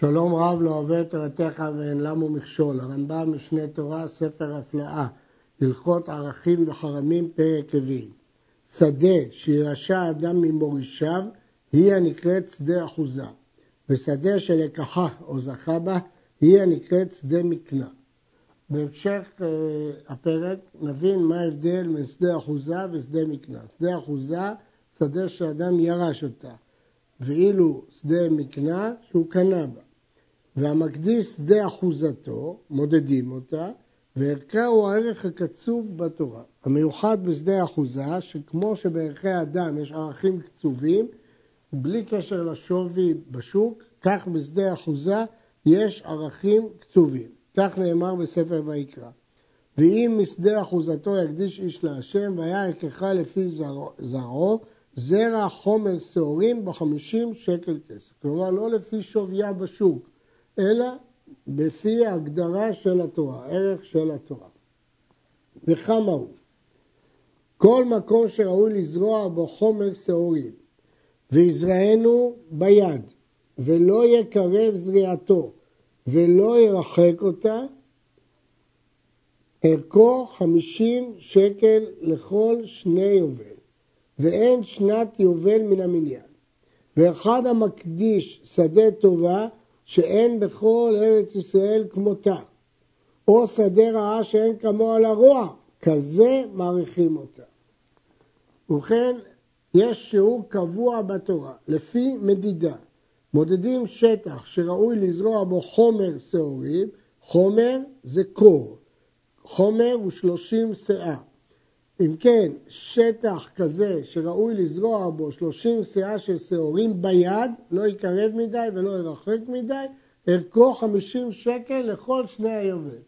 שלום רב לא אוהב את תורתך ואין למו מכשול. הרמב"ם משנה תורה, ספר הפלאה, הלכות ערכים וחרמים, פרק רביעי. שדה שירשע אדם ממורישיו, היא הנקראת שדה אחוזה. ושדה שלקחה או זכה בה, היא הנקראת שדה מקנה. בהמשך uh, הפרק נבין מה ההבדל בין שדה אחוזה ושדה מקנה. שדה אחוזה, שדה שאדם ירש אותה, ואילו שדה מקנה שהוא קנה בה. והמקדיש שדה אחוזתו, מודדים אותה, וערכה הוא הערך הקצוב בתורה. המיוחד בשדה אחוזה, שכמו שבערכי אדם יש ערכים קצובים, בלי קשר לשווי בשוק, כך בשדה אחוזה יש ערכים קצובים. כך נאמר בספר ויקרא. ואם משדה אחוזתו יקדיש איש להשם, והיה ערכך לפי זרעו, זרע חומר שעורים בחמישים שקל כסף. כלומר, לא לפי שוויה בשוק, אלא בפי ההגדרה של התורה, ערך של התורה. וכמה הוא? כל מקום שראוי לזרוע בו חומר שעורים, ויזרענו ביד, ולא יקרב זריעתו, ולא ירחק אותה, ערכו חמישים שקל לכל שני יובל, ואין שנת יובל מן המניין. ואחד המקדיש שדה טובה, שאין בכל ארץ ישראל כמותה, או שדה רעה שאין כמוה לרוע, כזה מעריכים אותה. ובכן, יש שיעור קבוע בתורה, לפי מדידה. מודדים שטח שראוי לזרוע בו חומר שעורים, חומר זה קור, חומר הוא שלושים שאה. אם כן, שטח כזה שראוי לזרוע בו שלושים שאה של שעורים ביד, לא יקרב מדי ולא ירחק מדי, ערכו חמישים שקל לכל שני היובל.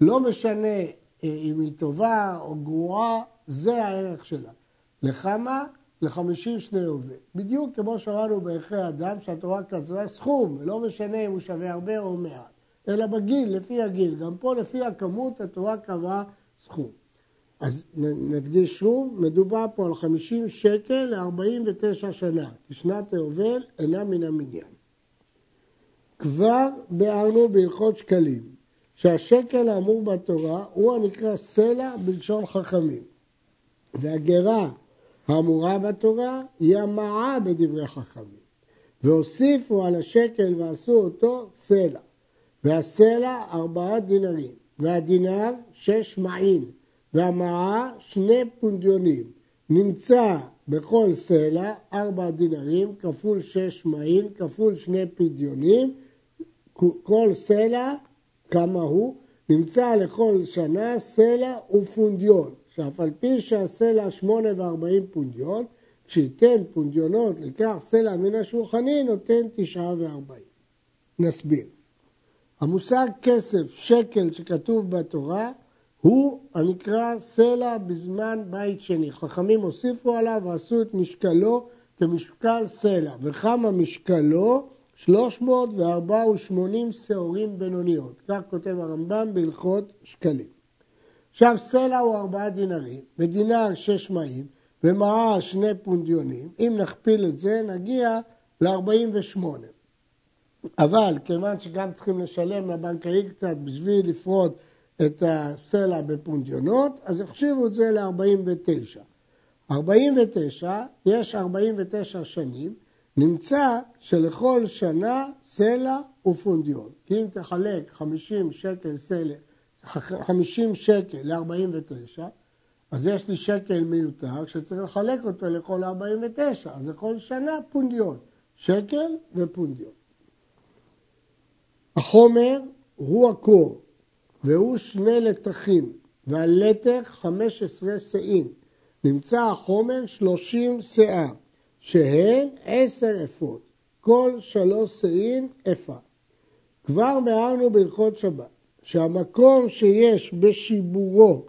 לא משנה אה, אם היא טובה או גרועה, זה הערך שלה. לכמה? לחמישים שני יובל. בדיוק כמו שאמרנו בערכי אדם, שהתורה קצרה סכום, לא משנה אם הוא שווה הרבה או מעט, אלא בגיל, לפי הגיל. גם פה לפי הכמות התורה קבעה סכום. אז נדגיש שוב, מדובר פה על 50 שקל ל-49 שנה, כי שנת היובל אינה מן המניין. כבר ביארנו בהלכות שקלים, שהשקל האמור בתורה הוא הנקרא סלע בלשון חכמים, והגרה האמורה בתורה היא המעה בדברי חכמים. והוסיפו על השקל ועשו אותו סלע, והסלע ארבעה דינרים, והדינר שש מעין. והמעה שני פונדיונים. נמצא בכל סלע ארבע דינרים כפול שש מעין כפול שני פדיונים. כל סלע, כמה הוא? נמצא לכל שנה סלע ופונדיון. שאף על פי שהסלע שמונה וארבעים פונדיון, כשייתן פונדיונות לקח סלע מן השולחני, נותן תשעה וארבעים. נסביר. המושג כסף, שקל שכתוב בתורה, הוא הנקרא סלע בזמן בית שני. חכמים הוסיפו עליו ועשו את משקלו כמשקל סלע. וכמה משקלו? 384 שעורים בינוניות. כך כותב הרמב"ם בהלכות שקלים. עכשיו סלע הוא ארבעה דינרים, ודינר שש מאים, ומעה שני פונדיונים. אם נכפיל את זה נגיע ל-48. אבל כיוון שגם צריכים לשלם לבנקאי קצת בשביל לפרוד את הסלע בפונדיונות, אז החשיבו את זה ל-49. 49, יש 49 שנים, נמצא שלכל שנה סלע ופונדיון. כי אם תחלק 50 שקל סלע, 50 שקל ל-49, אז יש לי שקל מיותר שצריך לחלק אותו לכל 49, אז לכל שנה פונדיון, שקל ופונדיון. החומר הוא הקור, והוא שני לתחים, והלתך חמש עשרה שאים. נמצא החומר שלושים שאה, שהן עשר אפות, כל שלוש שאים אפה. כבר ביארנו בהלכות שבת, שהמקום שיש בשיבורו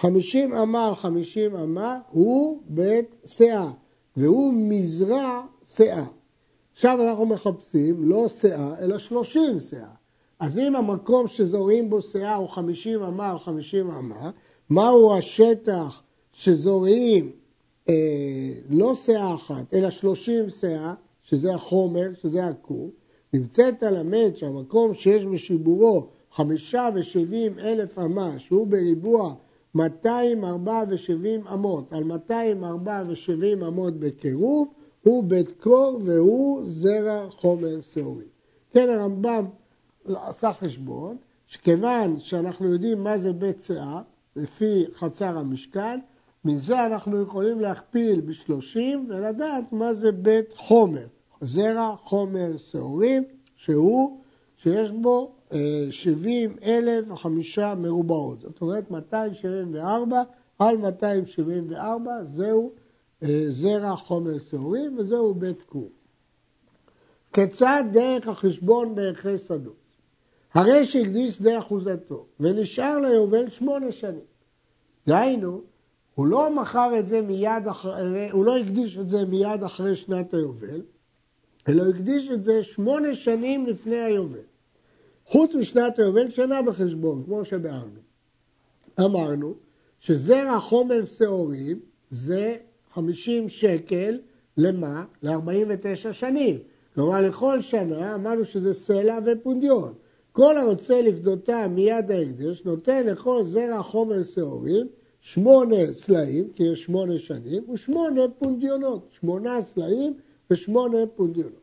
חמישים אמה על חמישים אמה הוא בית שאה, והוא מזרע שאה. עכשיו אנחנו מחפשים לא שאה, אלא שלושים שאה. אז אם המקום שזורעים בו שאה הוא 50 אמה על 50 אמה, מהו השטח שזורעים אה, לא שאה אחת, אלא 30 שאה, שזה החומר, שזה הכור, נמצאת למד שהמקום שיש בשיבורו חמישה ושבעים אלף אמה, שהוא בריבוע 274 אמות, על 274 אמות בקירוב, הוא בית קור והוא זרע חומר שעורי. כן, הרמב"ם עשה חשבון, שכיוון שאנחנו יודעים מה זה בית שאה, לפי חצר המשכן, מזה אנחנו יכולים להכפיל בשלושים ולדעת מה זה בית חומר, זרע חומר שעורים, שהוא, שיש בו 70 אלף וחמישה מרובעות. זאת אומרת 274 על 274 זהו אה, זרע חומר שעורים וזהו בית כור. כיצד דרך החשבון בערכי שדות? הרי שהקדיש שדה אחוזתו ונשאר ליובל שמונה שנים. דהיינו, הוא לא מכר את זה מיד אחרי, הוא לא הקדיש את זה מיד אחרי שנת היובל, אלא הקדיש את זה שמונה שנים לפני היובל. חוץ משנת היובל שנה בחשבון, כמו שבארנו. אמרנו שזרע חומר שעורים זה 50 שקל למה? ל-49 שנים. כלומר לכל שנה אמרנו שזה סלע ופונדיון. כל הרוצה לפדותה מיד ההקדש נותן לכל זרע חומר שעורים שמונה סלעים, כי יש שמונה שנים, ושמונה פונדיונות, שמונה סלעים ושמונה פונדיונות.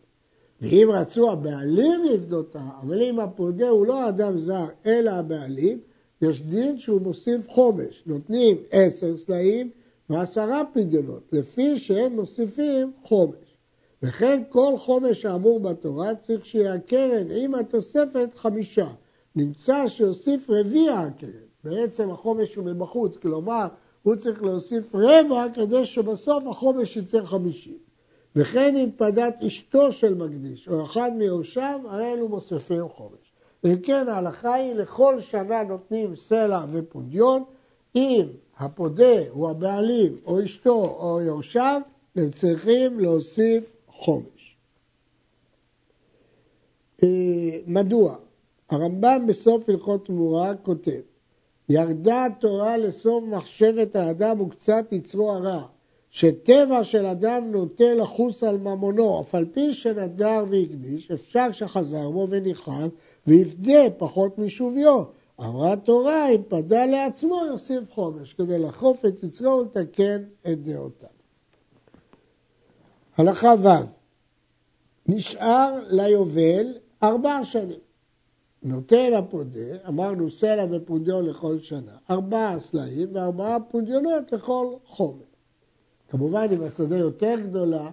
ואם רצו הבעלים לפדותה, אבל אם הפודה הוא לא אדם זר אלא הבעלים, יש דין שהוא מוסיף חומש. נותנים עשר סלעים ועשרה פדיונות, לפי שהם מוסיפים חומש. וכן כל חומש האמור בתורה צריך שיהיה הקרן עם התוספת חמישה. נמצא שיוסיף רביע הקרן. בעצם החומש הוא מבחוץ, כלומר הוא צריך להוסיף רבע כדי שבסוף החומש יצא חמישים. וכן אם פדת אשתו של מקדיש או אחד מיורשיו, הרי אלו מוספים חומש. אם כן ההלכה היא לכל שנה נותנים סלע ופונדיון, אם הפודה הוא הבעלים או אשתו או יורשיו, הם צריכים להוסיף חומש. אה, מדוע? הרמב"ם בסוף הלכות תמורה כותב ירדה התורה לסוף מחשבת האדם וקצת יצרו הרע שטבע של אדם נוטה לחוס על ממונו, אף על פי שנדר והקדיש, אפשר שחזר בו וניחם ויפדה פחות משוויו. אמרה התורה, אם פדה לעצמו, יוסיף חומש, כדי לחוף את יצרו ולתקן את דעותיו. הלכה ו' נשאר ליובל ארבע שנים. נותן הפודה, אמרנו סלע ופונדיון לכל שנה, ארבעה סלעים וארבעה פונדיונות לכל חומר. כמובן, אם השדה יותר גדולה,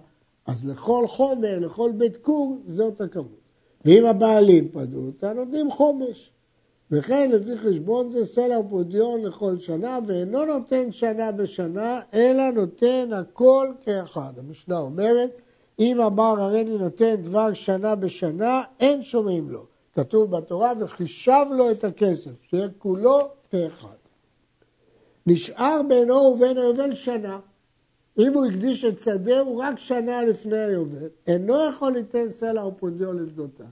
אז לכל חומר, לכל בית כור, זאת הכמות. ואם הבעלים פדו אותה, נותנים חומש. וכן, לפי חשבון זה סלע ופודיון לכל שנה, ואינו נותן שנה בשנה, אלא נותן הכל כאחד. המשנה אומרת, אם אמר הריני נותן דבר שנה בשנה, אין שומעים לו. כתוב בתורה, וחישב לו את הכסף, שיהיה כולו כאחד. נשאר בינו ובין היובל שנה. אם הוא הקדיש את שדהו רק שנה לפני היובל, אינו יכול ליתן סלע ופונדיון לפדותה.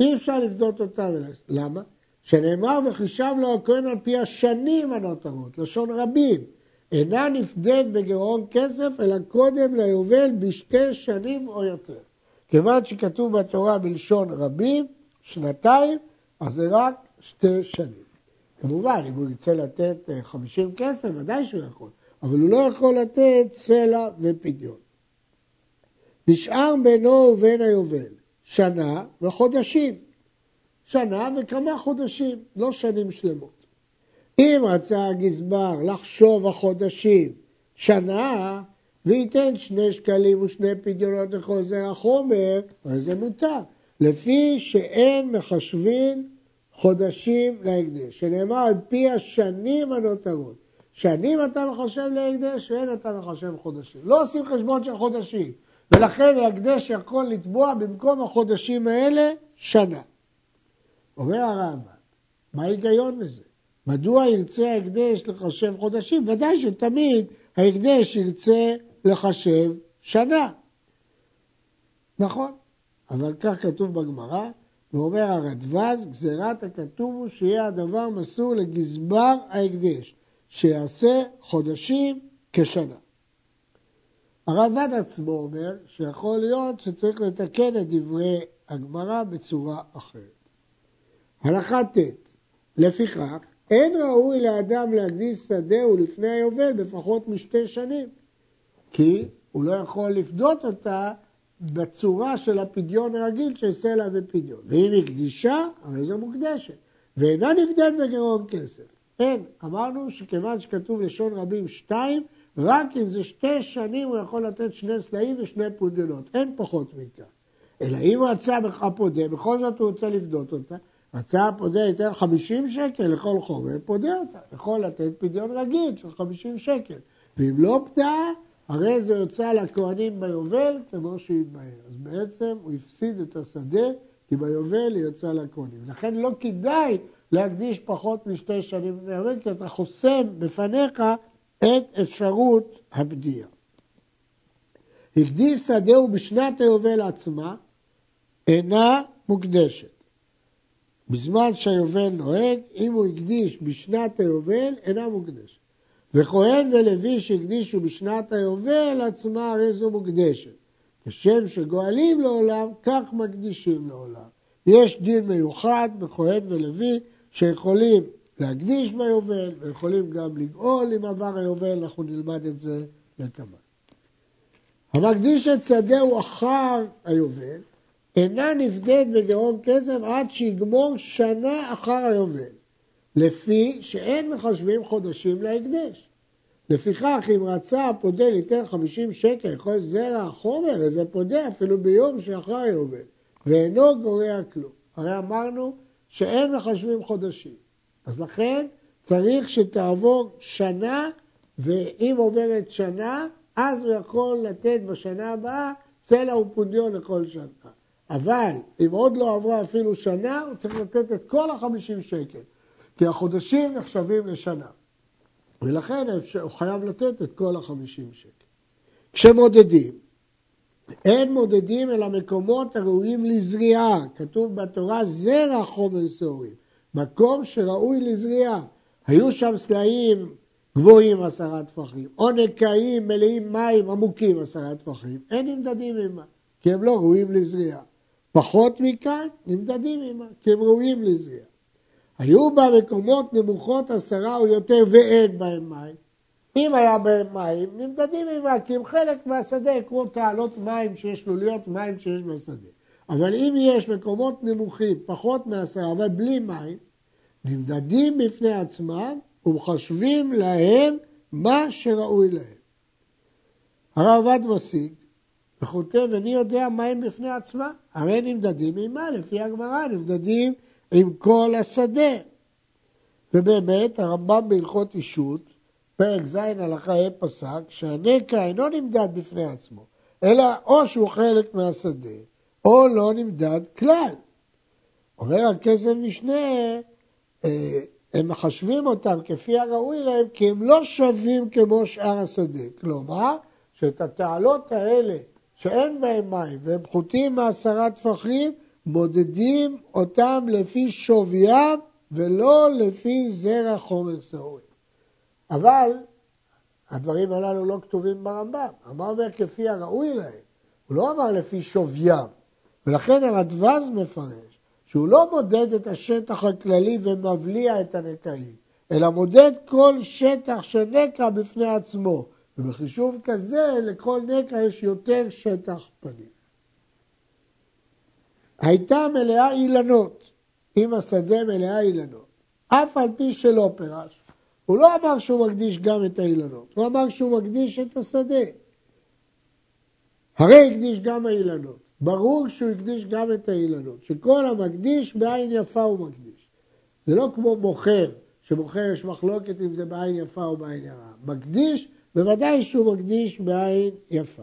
אי אפשר לפדות אותה. למה? שנאמר וחישב לו הכהן על פי השנים הנותרות, לשון רבים. אינה נפדית בגירעון כסף, אלא קודם ליובל בשתי שנים או יותר. כיוון שכתוב בתורה בלשון רבים, שנתיים, אז זה רק שתי שנים. כמובן, אם הוא ירצה לתת 50 כסף, ודאי שהוא יכול. אבל הוא לא יכול לתת סלע ופדיון. נשאר בינו ובין היובל שנה וחודשים. שנה וכמה חודשים, לא שנים שלמות. אם רצה הגזבר לחשוב החודשים שנה וייתן שני שקלים ושני פדיונות לכל זרע חומר, אז זה מותר. לפי שאין מחשבים חודשים להקדש, שנאמר על פי השנים הנותרות. שנים אתה מחשב להקדש ואין אתה מחשב חודשים. לא עושים חשבון של חודשים, ולכן ההקדש יכול לתבוע במקום החודשים האלה שנה. אומר הרמב"ם, מה ההיגיון בזה? מדוע ירצה ההקדש לחשב חודשים? ודאי שתמיד ההקדש ירצה לחשב שנה. נכון, אבל כך כתוב בגמרא, ואומר הרדווז, גזירת הכתוב הוא שיהיה הדבר מסור לגזבר ההקדש. שיעשה חודשים כשנה. עד עצמו אומר שיכול להיות שצריך לתקן את דברי הגמרא בצורה אחרת. הלכה ט' לפיכך, אין ראוי לאדם להקדיש שדהו לפני היובל בפחות משתי שנים, כי הוא לא יכול לפדות אותה בצורה של הפדיון הרגיל של סלע ופדיון. ואם היא קדישה, הרי זו מוקדשת, ואינה נפדית בגרון כסף. אין, אמרנו שכיוון שכתוב לשון רבים שתיים, רק אם זה שתי שנים הוא יכול לתת שני סלעים ושני פודלות, אין פחות מכך. אלא אם הוא רצה הפודה, בכל זאת הוא רוצה לפדות אותה, רצה הפודה ייתן 50 שקל לכל חומר, פודה אותה, יכול לתת פדיון רגיל של 50 שקל. ואם לא פדה, הרי זה יוצא לכהנים ביובל כמו שהתבהר. אז בעצם הוא הפסיד את השדה, כי ביובל היא יוצא לכהנים. לכן לא כדאי להקדיש פחות משתי שנים לפני כי אתה חוסם בפניך את אפשרות הבדיעה. הקדיש שדהו בשנת היובל עצמה, אינה מוקדשת. בזמן שהיובל נוהג, אם הוא הקדיש בשנת היובל, אינה מוקדשת. וכהן ולוי שהקדישו בשנת היובל עצמה הרי זו מוקדשת. כשם שגואלים לעולם, כך מקדישים לעולם. יש דין מיוחד בכהן ולוי שיכולים להקדיש ביובל ויכולים גם לגאול אם עבר היובל, אנחנו נלמד את זה לקבל. המקדיש את שדהו אחר היובל אינה נפדית בגרון כסף עד שיגמור שנה אחר היובל, לפי שאין מחשבים חודשים להקדש. לפיכך, אם רצה הפודה ליתן 50 שקל לכל זרע החומר, אז זה פודה אפילו ביום שאחר היובל, ואינו גורע כלום. הרי אמרנו שאין מחשבים חודשים. אז לכן צריך שתעבור שנה, ואם עוברת שנה, אז הוא יכול לתת בשנה הבאה סלע ופודיון לכל שנה. אבל אם עוד לא עברה אפילו שנה, הוא צריך לתת את כל החמישים שקל, כי החודשים נחשבים לשנה. ולכן הוא חייב לתת את כל החמישים שקל. כשמודדים, אין מודדים אל המקומות הראויים לזריעה, כתוב בתורה זרע חומר שעורים, מקום שראוי לזריעה. היו שם סלעים גבוהים עשרה טפחים, או נקעים מלאים מים עמוקים עשרה טפחים, אין נמדדים עמה, כי הם לא ראויים לזריעה. פחות מכאן, נמדדים עמה, כי הם ראויים לזריעה. היו בה מקומות נמוכות עשרה או יותר ואין בהם מים. אם היה בהם מים, נמדדים עמה, כי הם חלק מהשדה, כמו תעלות מים שיש לוליות מים שיש בשדה. אבל אם יש מקומות נמוכים, פחות מעשרה, אבל בלי מים, נמדדים בפני עצמם ומחשבים להם מה שראוי להם. הרב עבד משיג וכותב, איני יודע מה הם בפני עצמם, הרי נמדדים עמה, לפי הגמרא, נמדדים עם כל השדה. ובאמת, הרמב"ם בהלכות אישות, פרק ז' הלכה ה' פסק, שהנקע אינו נמדד בפני עצמו, אלא או שהוא חלק מהשדה, או לא נמדד כלל. אומר הכסף משנה, אה, הם מחשבים אותם כפי הראוי להם, כי הם לא שווים כמו שאר השדה. כלומר, שאת התעלות האלה שאין בהם מים והם פחותים מעשרה טפחים, מודדים אותם לפי שוויים ולא לפי זרע חומר שעורי. אבל הדברים הללו לא כתובים ברמב"ם. הרמב"ם אומר כפי הראוי להם, הוא לא אמר לפי שוויים. ולכן הרדווז מפרש שהוא לא מודד את השטח הכללי ומבליע את הנקעים, אלא מודד כל שטח של נקע בפני עצמו. ובחישוב כזה לכל נקע יש יותר שטח פנים. הייתה מלאה אילנות, אם השדה מלאה אילנות, אף על פי שלא פירש. הוא לא אמר שהוא מקדיש גם את האילנות, הוא אמר שהוא מקדיש את השדה. הרי הקדיש גם האילנות. ברור שהוא הקדיש גם את האילנות, שכל המקדיש בעין יפה הוא מקדיש. זה לא כמו מוכר, שמוכר יש מחלוקת אם זה בעין יפה או בעין ירה. מקדיש, בוודאי שהוא מקדיש בעין יפה.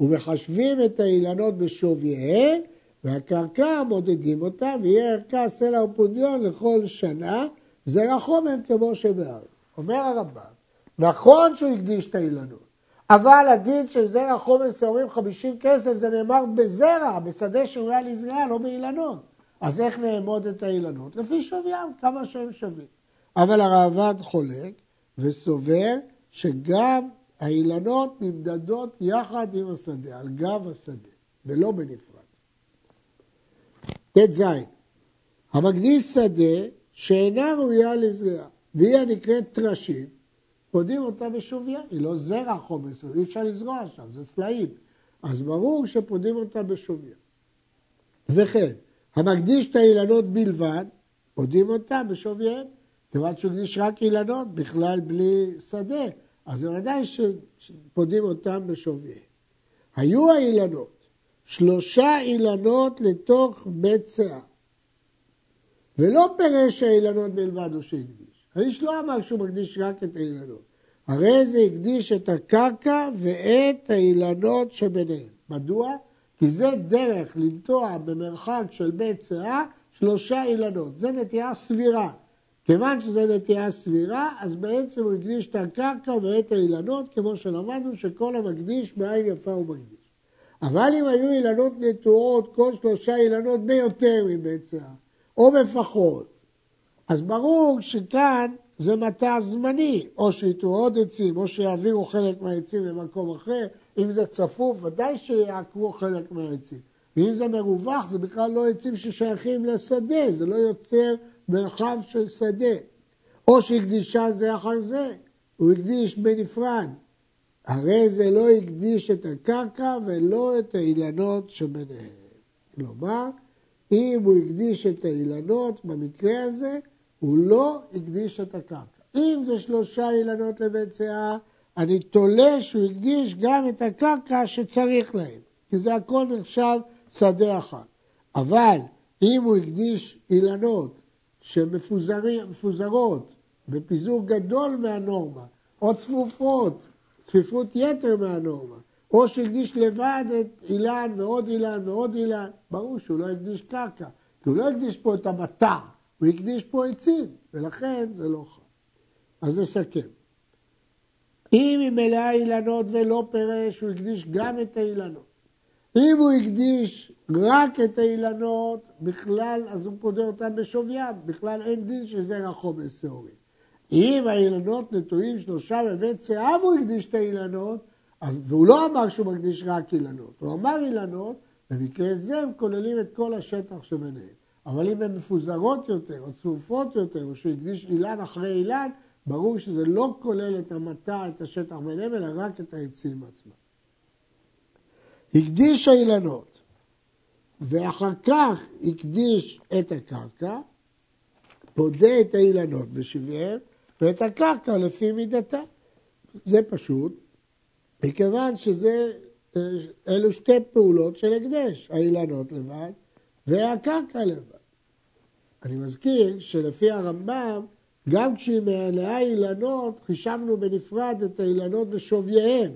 ומחשבים את האילנות בשוויהם, והקרקע מודדים אותה, ויהיה ערכה סלע ופודיון לכל שנה, זרע חומר כמו שבארץ. אומר הרמב"ם, נכון שהוא הקדיש את האילנות, אבל הדין של זרע חומר שעורים 50 כסף זה נאמר בזרע, בשדה שראויה לזרעה, לא באילנות. אז איך נאמוד את האילנות? לפי שוויים, כמה שהם שווים. אבל הראב"ד חולק וסובר שגם האילנות נמדדות יחד עם השדה, על גב השדה, ולא בנפרד. ט"ז המקדיש שדה שאינה ראויה לזריעה, והיא הנקראת טרשים, פודים אותה בשוויה, היא לא זרע חומר, אי אפשר לזרוע שם, זה סלעים. אז ברור שפודים אותה בשוויה. וכן, המקדיש את האילנות בלבד, פודים אותה בשוויהם, כיוון שהוא הקדיש רק אילנות, בכלל בלי שדה, אז בוודאי שפודים אותם בשוויהם. היו האילנות, שלושה אילנות לתוך בית סאה, ולא פירש האילנות בלבד הוא שהקדיש. האיש לא אמר שהוא מקדיש רק את האילנות. הרי זה הקדיש את הקרקע ואת האילנות שביניהם. מדוע? כי זה דרך לנטוע במרחק של בית שאה שלושה אילנות. זה נטייה סבירה. כיוון שזה נטייה סבירה, אז בעצם הוא הקדיש את הקרקע ואת האילנות, כמו שלמדנו שכל המקדיש בעין יפה הוא מקדיש. אבל אם היו אילנות נטועות, כל שלושה אילנות ביותר שאה, או בפחות, אז ברור שכאן זה מטע זמני, או שייטו עוד עצים, או שיעבירו חלק מהעצים למקום אחר. אם זה צפוף, ודאי שיעקרו חלק מהעצים. ואם זה מרווח, זה בכלל לא עצים ששייכים לשדה, זה לא יוצר מרחב של שדה. או שהקדישה זה אחר זה, הוא הקדיש בנפרד. הרי זה לא הקדיש את הקרקע ולא את האילנות שביניהם. כלומר, אם הוא הקדיש את האילנות, במקרה הזה, הוא לא הקדיש את הקרקע. אם זה שלושה אילנות לבית שאה, אני תולה שהוא הקדיש גם את הקרקע שצריך להם, כי זה הכל נחשב שדה אחת. אבל אם הוא הקדיש אילנות שמפוזרות בפיזור גדול מהנורמה, או צפופות, צפיפות יתר מהנורמה, או שהקדיש לבד את אילן ועוד אילן ועוד אילן, ברור שהוא לא הקדיש קרקע, כי הוא לא הקדיש פה את המטע, הוא הקדיש פה עצים, ולכן זה לא חי. אז נסכם. אם היא מלאה אילנות ולא פירש, הוא הקדיש גם את האילנות. אם הוא הקדיש רק את האילנות, בכלל, אז הוא פודה אותם בשוויים, בכלל אין דין שזה רחוב בשעורים. אם האילנות נטועים שלושה בבית שיער והוא הקדיש את האילנות, אז, והוא לא אמר שהוא מקדיש רק אילנות, הוא אמר אילנות, במקרה זה הם כוללים את כל השטח שביניהם. אבל אם הן מפוזרות יותר או צפופות יותר, או שהקדיש אילן אחרי אילן, ברור שזה לא כולל את המטע, את השטח ביניהם, אלא רק את העצים עצמם. הקדיש האילנות, ואחר כך הקדיש את הקרקע, פודה את האילנות בשביעיהם, ואת הקרקע לפי מידתה. זה פשוט, מכיוון שזה, אלו שתי פעולות של הקדש, האילנות לבד והקרקע לבד. אני מזכיר שלפי הרמב"ם, גם כשהיא מלאה אילנות, חישבנו בנפרד את האילנות בשווייהם.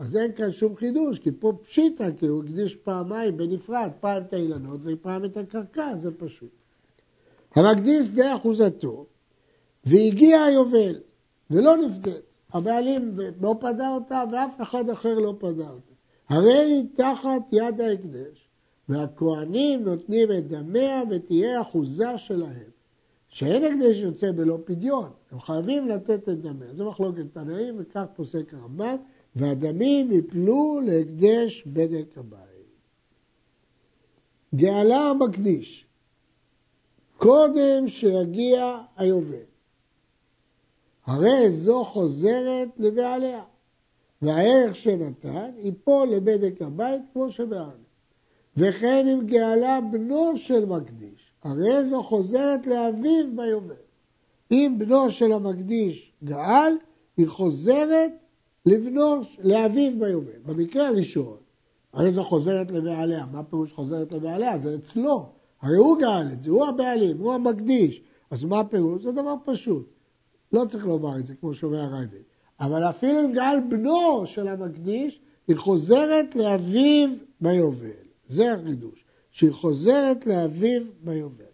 אז אין כאן שום חידוש, כי פה פשיטה, כי הוא הקדיש פעמיים בנפרד, פעם את האילנות ופעם את הקרקע, זה פשוט. המקדיש שדה אחוזתו, והגיע היובל, ולא נפדית. הבעלים לא פדה אותה ואף אחד אחר לא פדה אותה. הרי היא תחת יד ההקדש, והכוהנים נותנים את דמיה ותהיה אחוזה שלהם. שאין הקדש יוצא בלא פדיון, הם חייבים לתת את דמיה. זו מחלוקת תנאים וכך פוסק הרמב"ם, והדמים יפלו להקדש בדק הבית. גאלה המקדיש, קודם שיגיע היובל. הרי זו חוזרת לבעליה, והערך שנתן ייפול לבדק הבית כמו שבעליה. וכן אם גאלה בנו של מקדיש, הרי זו חוזרת לאביו ביובל. אם בנו של המקדיש גאל, היא חוזרת לבנו, לאביו ביובל. במקרה הראשון, הרי זו חוזרת לבעליה. מה פירוש חוזרת לבעליה? זה אצלו. הרי הוא גאל את זה, הוא הבעלים, הוא המקדיש. אז מה הפירוש? זה דבר פשוט. לא צריך לומר את זה כמו שאומר הרייבד. אבל אפילו אם גאל בנו של המקדיש, היא חוזרת לאביו ביובל. זה החידוש, שהיא חוזרת לאביו ביובל.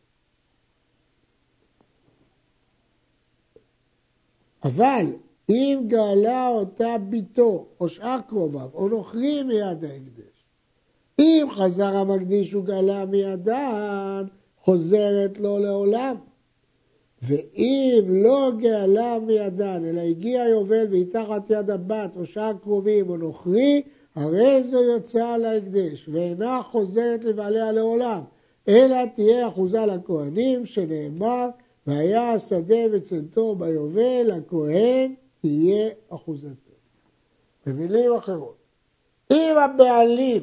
אבל אם גאלה אותה ביתו, או שאר קרוביו, או נוכרים מיד ההקדש, אם חזר המקדיש וגאלה מידן, חוזרת לו לעולם. ואם לא גאלה מידן, אלא הגיע יובל והיא תחת יד הבת או שאר קרובים או נוכרי, הרי זו יוצאה להקדש, ואינה חוזרת לבעליה לעולם, אלא תהיה אחוזה לכהנים, שנאמר, והיה השדה וצנתו ביובל, הכהן תהיה אחוזתו. במילים אחרות, אם הבעלים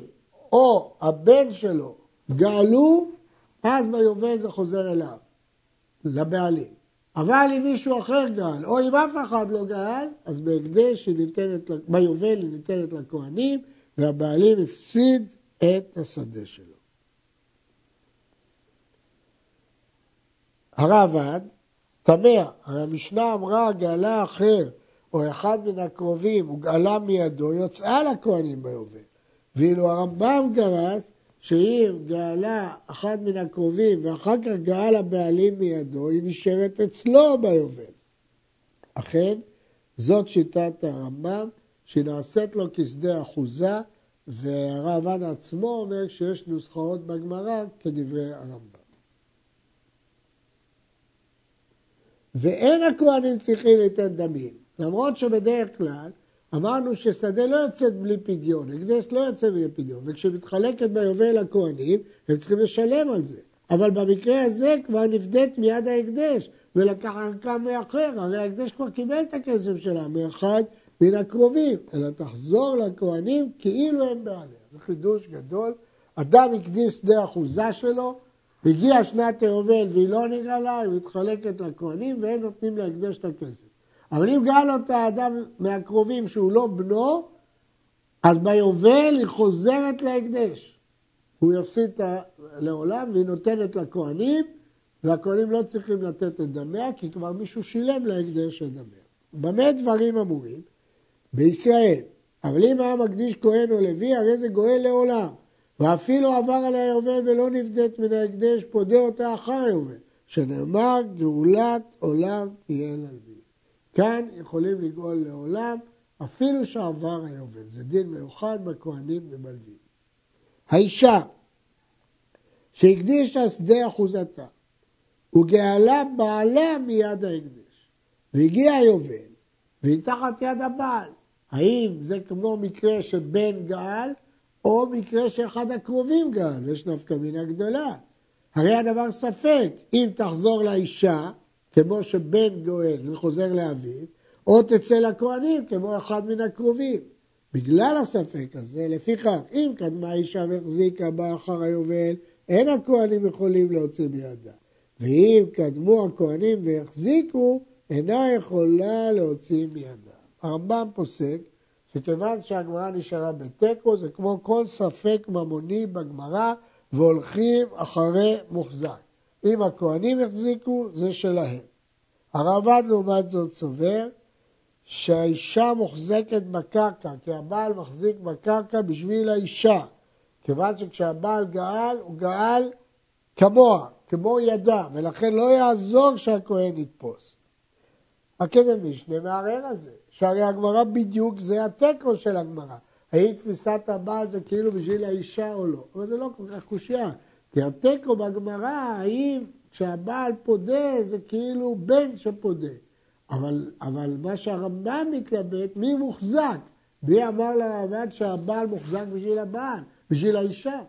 או הבן שלו גאלו, אז ביובל זה חוזר אליו, לבעלים. אבל אם מישהו אחר גאל, או אם אף אחד לא גאל, אז בהקדש היא ניתנת, ביובל היא ניתנת לכהנים, והבעלים הפסיד את השדה שלו. הרעב"ד תמה, הרי המשנה אמרה גאלה אחר או אחד מן הקרובים וגאלה מידו, יוצאה לכהנים ביובל. ואילו הרמב"ם גרס שאם גאלה אחד מן הקרובים ואחר כך גאל הבעלים מידו, היא נשארת אצלו ביובל. אכן, זאת שיטת הרמב"ם, שנעשית לו כשדה אחוזה, והרעב"ד עצמו אומר שיש נוסחאות בגמרא כדברי הרמב"ם. ואין הכהנים צריכים לתת דמים, למרות שבדרך כלל אמרנו ששדה לא יוצאת בלי פדיון, הקדש לא יוצא בלי פדיון, וכשמתחלקת ביובל לכהנים, הם צריכים לשלם על זה. אבל במקרה הזה כבר נפדית מיד ההקדש, ולקח ערכה מאחר, הרי ההקדש כבר קיבל את הכסף שלה מאחד מן הקרובים, אלא תחזור לכהנים כאילו הם בעליה. זה חידוש גדול. אדם הקדיש שדה אחוזה שלו, הגיע שנת היובל והיא לא נגאלה, היא מתחלקת לכהנים והם נותנים להקדש את הכסף. אבל אם גאל אותה אדם מהקרובים שהוא לא בנו, אז ביובל היא חוזרת להקדש. הוא יפסיד לעולם והיא נותנת לכהנים, והכהנים לא צריכים לתת את דמיה, כי כבר מישהו שילם להקדש את דמיה. במה דברים אמורים? בישראל. אבל אם היה מקדיש כהן או לוי, הרי זה גואל לעולם. ואפילו עבר על היובל ולא נפדית מן ההקדש, פודה אותה אחר היובל, שנאמר גאולת עולם תהיה ללוי. כאן יכולים לגאול לעולם, אפילו שעבר היובל. זה דין מיוחד בכהנים ובלווים. האישה שהקדישה שדה אחוזתה וגאלה בעלה מיד ההקדש, והגיע היובל, והיא תחת יד הבעל, האם זה כמו מקרה שבן גאל, או מקרה שאחד הקרובים גאל, יש נפקא מינה גדולה. הרי הדבר ספק, אם תחזור לאישה, כמו שבן גואל וחוזר לאביו, או תצא לכהנים כמו אחד מן הקרובים. בגלל הספק הזה, לפיכך, אם קדמה אישה והחזיקה בה אחר היובל, אין הכהנים יכולים להוציא בידה. ואם קדמו הכהנים והחזיקו, אינה יכולה להוציא מידה. הרמב"ם פוסק שכיוון שהגמרא נשארה בתיקו, זה כמו כל ספק ממוני בגמרא, והולכים אחרי מוחזק. אם הכהנים החזיקו, זה שלהם. הרמב"ד לעומת זאת סובר שהאישה מוחזקת בקרקע, כי הבעל מחזיק בקרקע בשביל האישה. כיוון שכשהבעל גאל, הוא גאל כמוה, כמו ידה, ולכן לא יעזור שהכהן יתפוס. הכסף משנה מערער על זה, שהרי הגמרא בדיוק זה התיקו של הגמרא. האם תפיסת הבעל זה כאילו בשביל האישה או לא? אבל זה לא כל כך קושייה. כי התיקו בגמרא, האם כשהבעל פודה זה כאילו בן שפודה. אבל, אבל מה שהרמב"ם מתלבט, מי מוחזק? מי אמר לרמב"ם שהבעל מוחזק בשביל הבעל, בשביל האישה?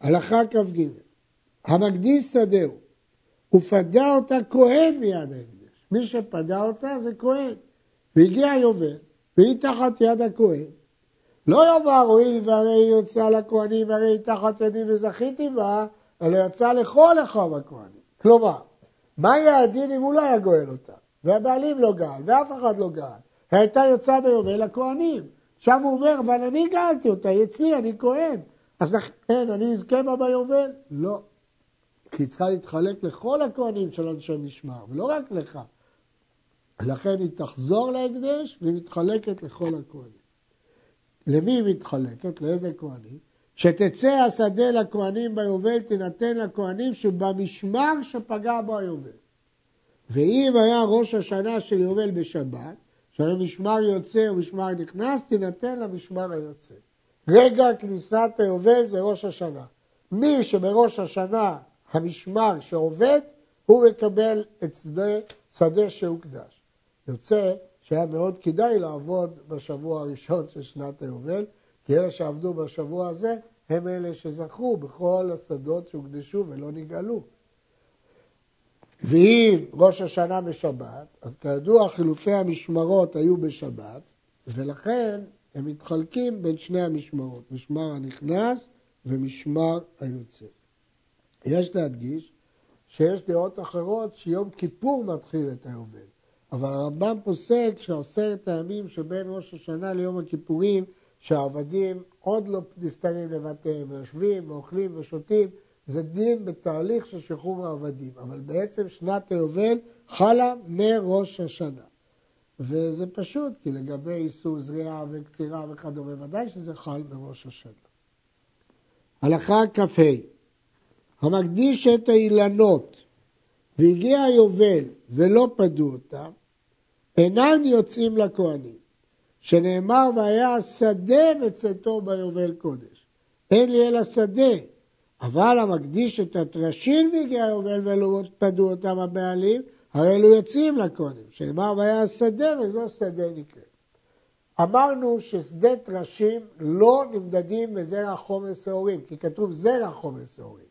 הלכה כ"ג, המקדיש שדהו, ופדה אותה כהן מיד ההקדש. מי שפדה אותה זה כהן. והגיע יובל, והיא תחת יד הכהן. לא יאמר הואיל והרי היא יוצאה לכהנים, הרי היא תחת ידי וזכיתי בה, אלא יצא לכל אחיו הכהנים. כלומר, מה יהיה הדין אם הוא לא היה גואל אותה? והבעלים לא גאל, ואף אחד לא גאל. הייתה יוצאה ביובל לכהנים. שם הוא אומר, אבל אני גאלתי אותה, היא אצלי, אני כהן. אז לכן, אני אזכה בה ביובל? לא. כי היא צריכה להתחלק לכל הכהנים של אנשי משמר, ולא רק לך. לכן היא תחזור להקדש והיא מתחלקת לכל הכהנים. למי היא מתחלקת? לאיזה כהנים? שתצא השדה לכהנים ביובל תינתן לכהנים שבמשמר שפגע בו היובל. ואם היה ראש השנה של יובל בשבת, שהרי משמר יוצא ומשמר נכנס, תינתן למשמר היוצא. רגע כניסת היובל זה ראש השנה. מי שבראש השנה המשמר שעובד, הוא מקבל את שדה, שדה שהוקדש. יוצא שהיה מאוד כדאי לעבוד בשבוע הראשון של שנת היובל, כי אלה שעבדו בשבוע הזה, הם אלה שזכו בכל השדות שהוקדשו ולא נגאלו. ואם ראש השנה בשבת, אז כידוע חילופי המשמרות היו בשבת, ולכן הם מתחלקים בין שני המשמרות, משמר הנכנס ומשמר היוצא. יש להדגיש שיש דעות אחרות שיום כיפור מתחיל את היובל, אבל הרמב"ם פוסק שעשרת הימים שבין ראש השנה ליום הכיפורים שהעבדים עוד לא נפטרים לבתיהם, ויושבים ואוכלים ושותים, זה דין בתהליך של שחרור העבדים, אבל בעצם שנת היובל חלה מראש השנה. וזה פשוט, כי לגבי איסור זריעה וקצירה וכדומה, ודאי שזה חל מראש השנה. הלכה כ"ה המקדיש את האילנות והגיע היובל ולא פדו אותם, אינם יוצאים לכהנים, שנאמר והיה השדה בצאתו ביובל קודש. אין לי אלא שדה, אבל המקדיש את הטרשים והגיע היובל ולא פדו אותם הבעלים, הרי אלו יוצאים לכהנים, שנאמר והיה השדה וזו שדה נקראת. אמרנו ששדה טרשים לא נמדדים בזרע חומר שעורים, כי כתוב זרע חומר שעורים.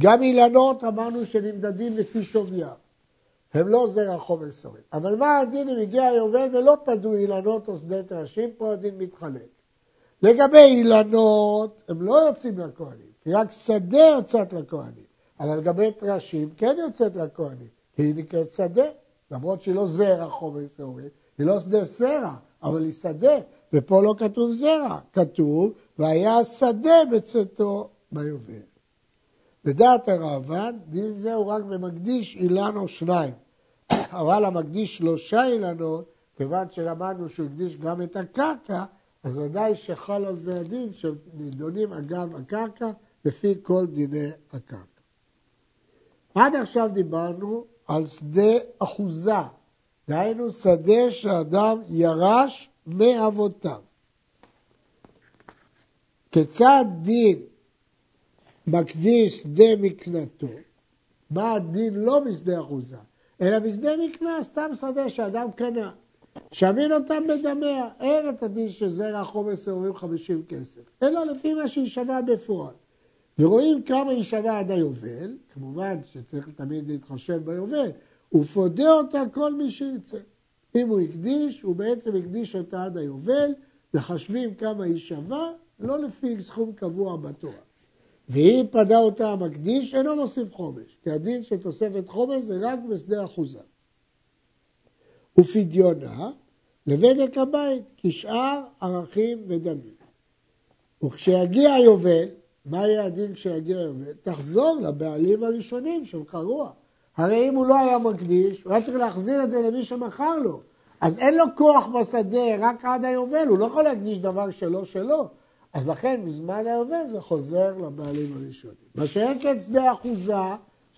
גם אילנות אמרנו שנמדדים לפי שוויים. הם לא זרע חומר שעורים. אבל מה הדין אם הגיע היובל ולא פדו אילנות או שדה טרשים? פה הדין מתחלק. לגבי אילנות, הם לא יוצאים לכהנים, כי רק שדה יוצאת לכהנים. אבל לגבי טרשים כן יוצאת לכהנים, כי היא נקראת שדה, למרות שהיא לא זרע חומר שעורים, היא לא שדה סרע, אבל היא שדה, ופה לא כתוב זרע, כתוב והיה שדה בצאתו ביובל. לדעת הראב"ד, דין זה הוא רק במקדיש אילן או שניים. אבל המקדיש שלושה אילנות, כיוון שלמדנו שהוא הקדיש גם את הקרקע, אז ודאי שחל על זה הדין שנידונים אגב הקרקע לפי כל דיני הקרקע. עד עכשיו דיברנו על שדה אחוזה, דהיינו שדה שאדם ירש מאבותיו. כיצד דין מקדיש שדה מקנתו, מה הדין לא בשדה אחוזה, אלא בשדה מקנה, סתם שדה שאדם קנה. שמין אותם בדמיה, אין את הדין שזרע חומר שעורים חמישים כסף, אלא לפי מה שיישבע בפועל. ורואים כמה יישבע עד היובל, כמובן שצריך תמיד להתחשב ביובל, ופודה אותה כל מי שירצה. אם הוא הקדיש, הוא בעצם הקדיש אותה עד היובל, מחשבים כמה יישבע, לא לפי סכום קבוע בתורה. והיא פדה אותה המקדיש, אינו מוסיף חומש, כי הדין של תוספת חומש זה רק בשדה אחוזה. ופדיונה לבדק הבית, כשאר ערכים ודמים. וכשיגיע היובל, מה יהיה הדין כשיגיע היובל? תחזור לבעלים הראשונים של חרוע. הרי אם הוא לא היה מקדיש, הוא היה צריך להחזיר את זה למי שמכר לו. אז אין לו כוח בשדה רק עד היובל, הוא לא יכול להקדיש דבר שלו שלו. אז לכן בזמן היובל זה חוזר לבעלים הראשונים. מה שאין כן שדה אחוזה,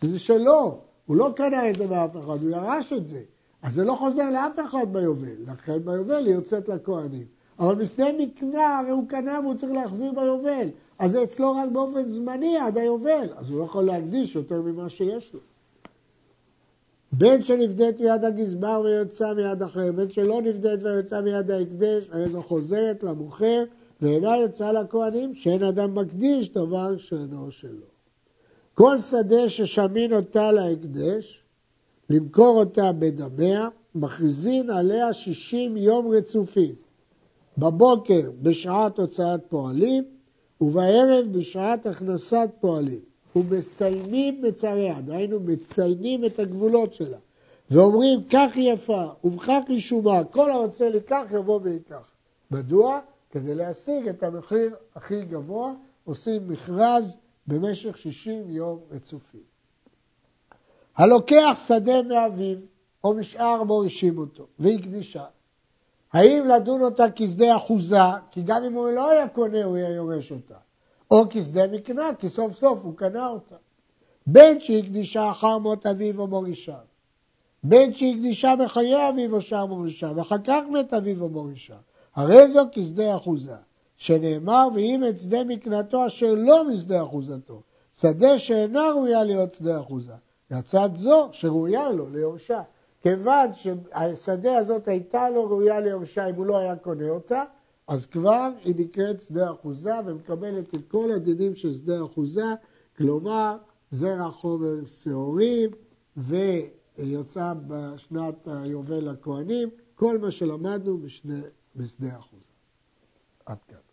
שזה שלו, הוא לא קנה את זה מאף אחד, הוא ירש את זה. אז זה לא חוזר לאף אחד ביובל, לכן ביובל היא יוצאת לכהנים. אבל בשדה מקנה הרי הוא קנה והוא צריך להחזיר ביובל. אז זה אצלו רק באופן זמני עד היובל, אז הוא לא יכול להקדיש יותר ממה שיש לו. בין שנפדית מיד הגזבר ויוצא מיד אחר, בין שלא נפדית ויוצא מיד ההקדש, הרי זו חוזרת למוכר ואינה יוצאה לכהנים שאין אדם מקדיש דבר שאינו שלו. כל שדה ששמין אותה להקדש, למכור אותה בדמיה, מכריזין עליה שישים יום רצופים. בבוקר בשעת הוצאת פועלים, ובערב בשעת הכנסת פועלים. ומסיימים בצריה, דהיינו מציינים את הגבולות שלה. ואומרים, כך יפה, ובכך היא שומה, כל הרוצה לקח יבוא ויקח. מדוע? כדי להשיג את המחיר הכי גבוה, עושים מכרז במשך 60 יום רצופים. הלוקח שדה מאביו, או משאר מורישים אותו, והקדישה. האם לדון אותה כשדה אחוזה, כי גם אם הוא לא היה קונה הוא היה יורש אותה, או כשדה מקנה, כי סוף סוף הוא קנה אותה. בין שהקדישה אחר מות אביו או מורישה, בין שהקדישה בחיי אביו או שער מורישה, ואחר כך מת אביו או מורישה. הרי זו כשדה אחוזה, שנאמר ואם את שדה מקנתו אשר לא משדה אחוזתו, שדה שאינה ראויה להיות שדה אחוזה, לצד זו שראויה לו ליורשה. כיוון שהשדה הזאת הייתה לו ראויה ליורשה אם הוא לא היה קונה אותה, אז כבר היא נקראת שדה אחוזה ומקבלת את כל הדינים של שדה אחוזה, כלומר זרע חומר שעורים ויוצא בשנת היובל לכהנים, כל מה שלמדנו בשדה אחוזה. עד כאן.